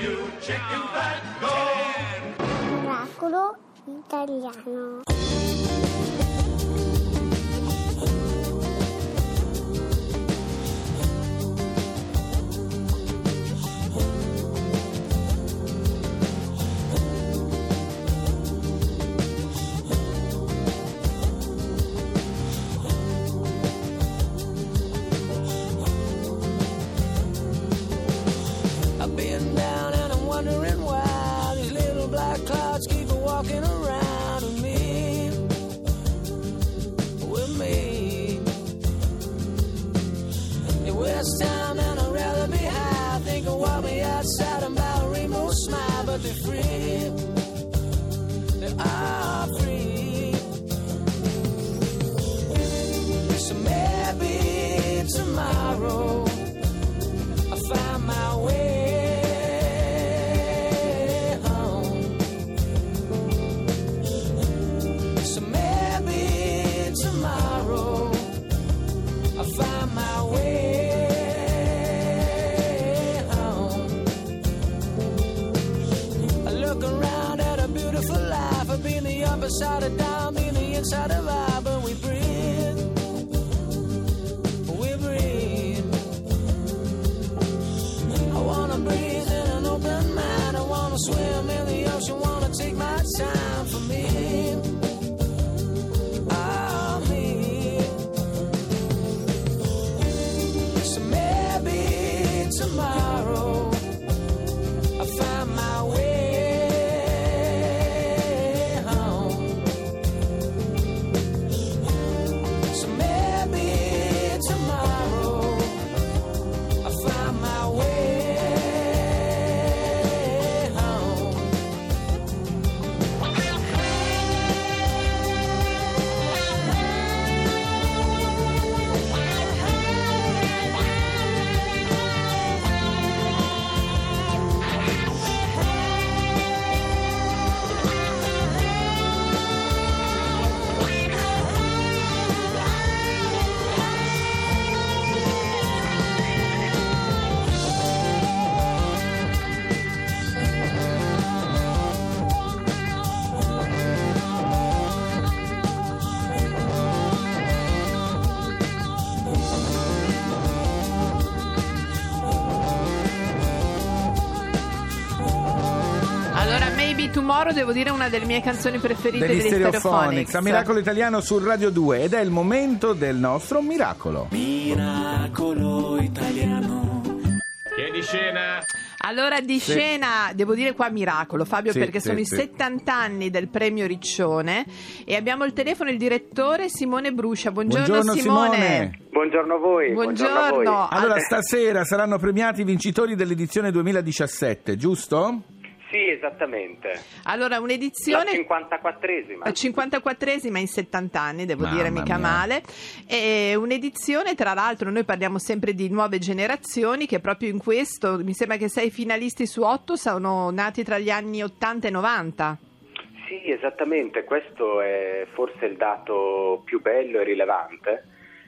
you chicken fat, go! Miracolo italiano. just swim in the ocean. Wanna take my time for me. Tomorrow Tomorrow devo dire è una delle mie canzoni preferite degli degli Stereophonics a. Miracolo Italiano su Radio 2 ed è il momento del nostro miracolo. Miracolo italiano. Chiedi scena. Allora di Sì. scena, devo dire qua miracolo Fabio Sì, perché sì, sono i sì. 70 anni del premio Riccione e abbiamo il telefono il direttore Simone Bruscia. Buongiorno, Buongiorno Simone. Simone. Buongiorno a voi. Buongiorno. a voi. Allora, stasera saranno premiati i vincitori dell'edizione 2017, giusto? Sì, esattamente. Allora La un'edizione 54esima. La 54esima in 70 anni, devo Mamma dire, mica mia. male. E un'edizione, tra l'altro, noi parliamo sempre di nuove generazioni che proprio in questo, mi sembra che sei finalisti su otto sono nati tra gli anni 80 e 90. Sì, esattamente. Questo è forse il dato più bello e rilevante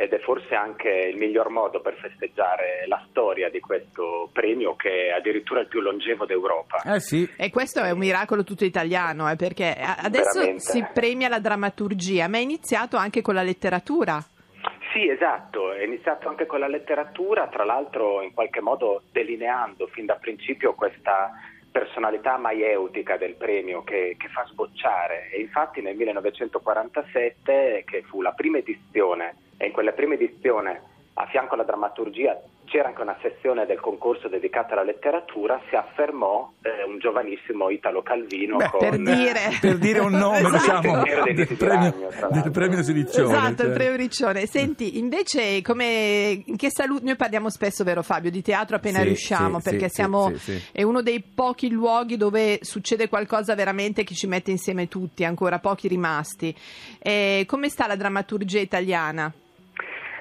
ed è forse anche il miglior modo per festeggiare la storia di questo premio che è addirittura il più longevo d'Europa. Eh sì. E questo è un miracolo tutto italiano, eh, perché adesso Veramente. si premia la drammaturgia, ma è iniziato anche con la letteratura. Sì, esatto, è iniziato anche con la letteratura, tra l'altro in qualche modo delineando fin da principio questa personalità maieutica del premio che, che fa sbocciare e infatti nel 1947 che fu la prima edizione e in quella prima edizione a fianco alla drammaturgia c'era anche una sezione del concorso dedicata alla letteratura, si affermò eh, un giovanissimo Italo Calvino Beh, con Per dire. Per dire un nome, Esatto. diciamo, del premio, Ragno, del premio Sedizione. Esatto, il cioè. premio Riccione. Senti, invece, come in che salute noi parliamo spesso, vero Fabio, di teatro appena Sì, riusciamo, sì, perché sì, siamo sì, sì, sì. è uno dei pochi luoghi dove succede qualcosa veramente che ci mette insieme tutti, ancora pochi rimasti. E come sta la drammaturgia italiana?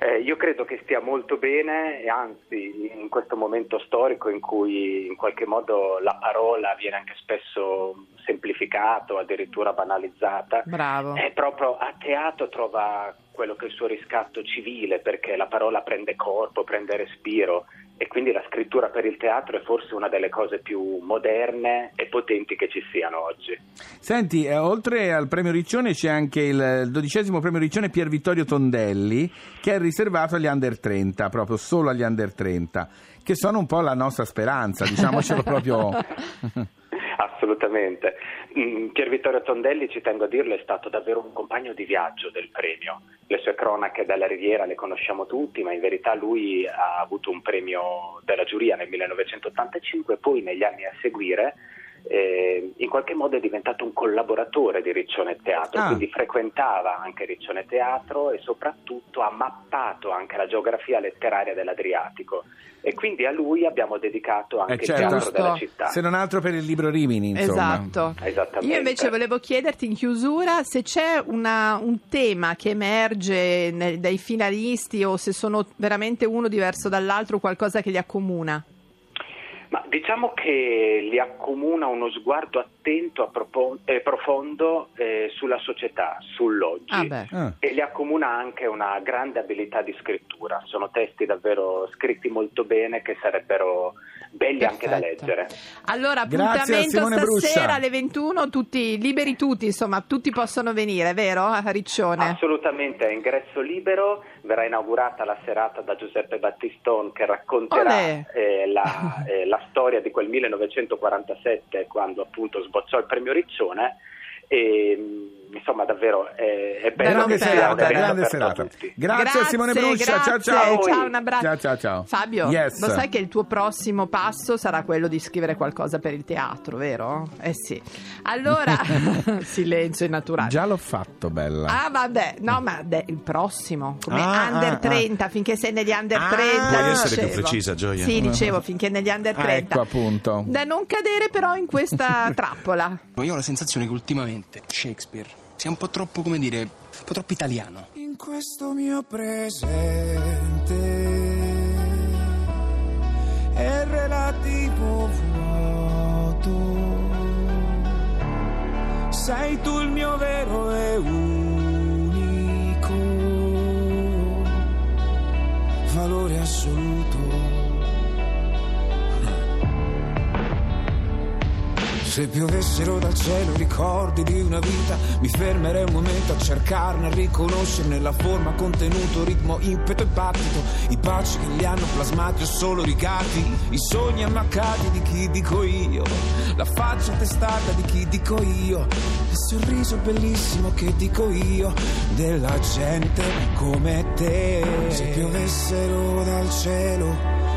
Eh, io credo che stia molto bene e anzi in questo momento storico in cui in qualche modo la parola viene anche spesso semplificato, addirittura banalizzata, Bravo. è proprio a teatro trova quello che è il suo riscatto civile perché la parola prende corpo, prende respiro e quindi la scrittura per il teatro è forse una delle cose più moderne e potenti che ci siano oggi. Senti, eh, oltre al premio Riccione c'è anche il dodicesimo premio Riccione Pier Vittorio Tondelli, che è riservato agli under 30, proprio solo agli under 30, che sono un po' la nostra speranza, diciamocelo proprio. Assolutamente. Mm, Pier Vittorio Tondelli, ci tengo a dirlo, è stato davvero un compagno di viaggio del premio. Le sue cronache dalla Riviera le conosciamo tutti, ma in verità lui ha avuto un premio della giuria nel 1985 e poi negli anni a seguire eh, in qualche modo è diventato un collaboratore di Riccione Teatro, Ah. quindi frequentava anche Riccione Teatro e soprattutto ha mappato anche la geografia letteraria dell'Adriatico e quindi a lui abbiamo dedicato anche Eh, il certo. teatro Giusto. della città. Se non altro per il libro Rimini, insomma. Esatto. Esattamente. Io invece volevo chiederti in chiusura se c'è una- un tema che emerge nel- dai finalisti o se sono veramente uno diverso dall'altro, qualcosa che li accomuna. Ma diciamo che li accomuna uno sguardo attento e profondo eh, sulla società, sull'oggi. Ah. Ah. E li accomuna anche una grande abilità di scrittura. Sono testi davvero scritti molto bene che sarebbero belli anche da Perfetto. leggere. Allora, appuntamento stasera Bruscia. alle 21, tutti liberi tutti, insomma, tutti possono venire, vero? Riccione. Assolutamente, è ingresso libero, verrà inaugurata la serata da Giuseppe Battiston che racconterà eh, la, eh, la storia di quel 1947 quando appunto sbocciò il premio Riccione e mh, insomma davvero è, è bello Grande serata, grande serata. Grazie, a Simone Bruscia, grazie, ciao ciao. ciao, un abbraccio. Ciao ciao ciao. Fabio, Yes. lo sai che il tuo prossimo passo sarà quello di scrivere qualcosa per il teatro, vero? Eh sì. Allora, silenzio innaturale. Già l'ho fatto, bella. Ah, vabbè, no, ma de- il prossimo, come Ah, under ah, 30, finché sei negli under Ah. 30. Puoi essere più dicevo. precisa, Gioia? Sì, dicevo, finché negli under Ah, 30. ecco appunto. Da non cadere però in questa trappola. Io ho la sensazione che ultimamente Shakespeare sia un po' troppo, come dire, un po' troppo italiano. In questo mio presente Se piovessero dal cielo ricordi di una vita, mi fermerei un momento a cercarne, a riconoscerne la forma, contenuto, ritmo, impeto e battito. I baci che li hanno plasmati o solo rigati, i sogni ammaccati di chi dico io, la faccia testata di chi dico io, il sorriso bellissimo che dico io, della gente come te. Se piovessero dal cielo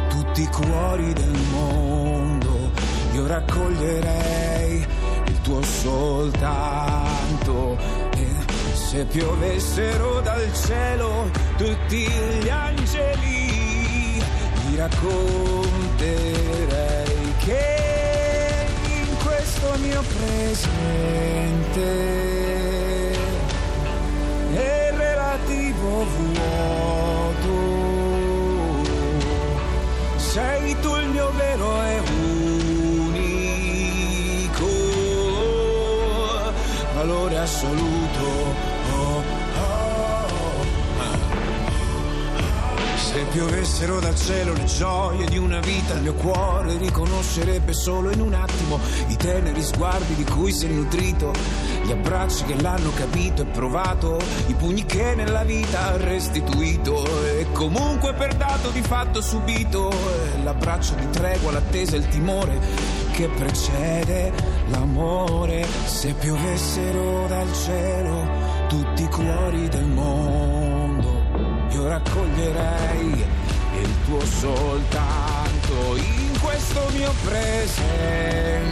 tutti i cuori del mondo io raccoglierei il tuo soltanto. E se piovessero dal cielo tutti gli angeli vi racconterei che in questo mio presente è relativo vuoto. Sei tu il Oh, oh, oh. Se piovessero dal cielo le gioie di una vita, il mio cuore riconoscerebbe solo in un attimo i teneri sguardi di cui si è nutrito, gli abbracci che l'hanno capito e provato, i pugni che nella vita ha restituito e comunque per dato di fatto subito, l'abbraccio di tregua, l'attesa e il timore che precede l'amore. Se piovessero dal cielo tutti i cuori del mondo, raccoglierei il tuo soltanto in questo mio presente.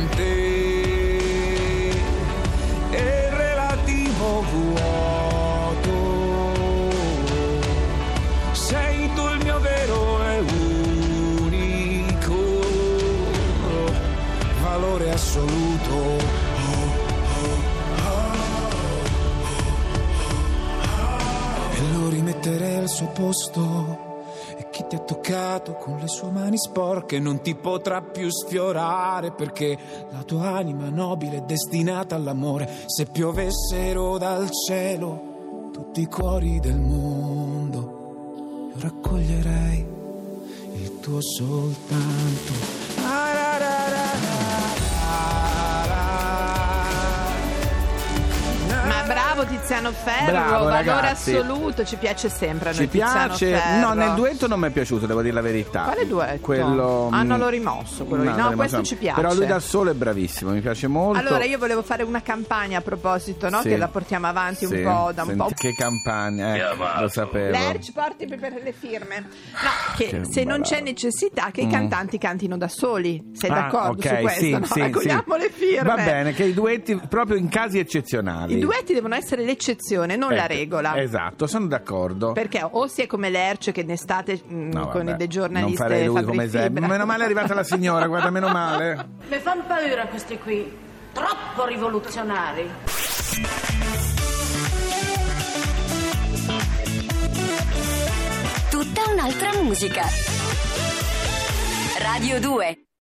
E lo rimetterei al suo posto. E chi ti ha toccato con le sue mani sporche non ti potrà più sfiorare perché la tua anima nobile è destinata all'amore. Se piovessero dal cielo tutti i cuori del mondo, io raccoglierei il tuo soltanto. Bravo Tiziano Ferro, Bravo, valore ragazzi. assoluto, ci piace sempre Ci piace? Ferro. No, nel duetto non mi è piaciuto, devo dire la verità. Quale duetto? Quello. Ah, non mm, l'ho rimosso quello lì. no, No, questo rimosso. ci piace. Però lui da solo è bravissimo, mi piace molto. Allora io volevo fare una campagna a proposito, no? Sì. che la portiamo avanti Sì, un po' da un senti po'. Che campagna, eh, lo sapevo. Lerch porti per le firme. No, che, Che se non c'è necessità che i Mm. cantanti cantino da soli. Sei Ah, d'accordo ok, su questo? sì, no? sì, Raccogliamo sì. le firme. Va bene, che i duetti proprio in casi eccezionali. I duetti devono essere l'eccezione, non la Ecco, regola. Esatto, sono d'accordo. Perché o si è come Lerch che in estate mm, No, con vabbè, dei giornalisti Non farei lui Fabri come. Fibra. Meno male è arrivata la signora, guarda, meno male. Mi fanno paura questi qui, troppo rivoluzionari. Tutta un'altra musica. Radio 2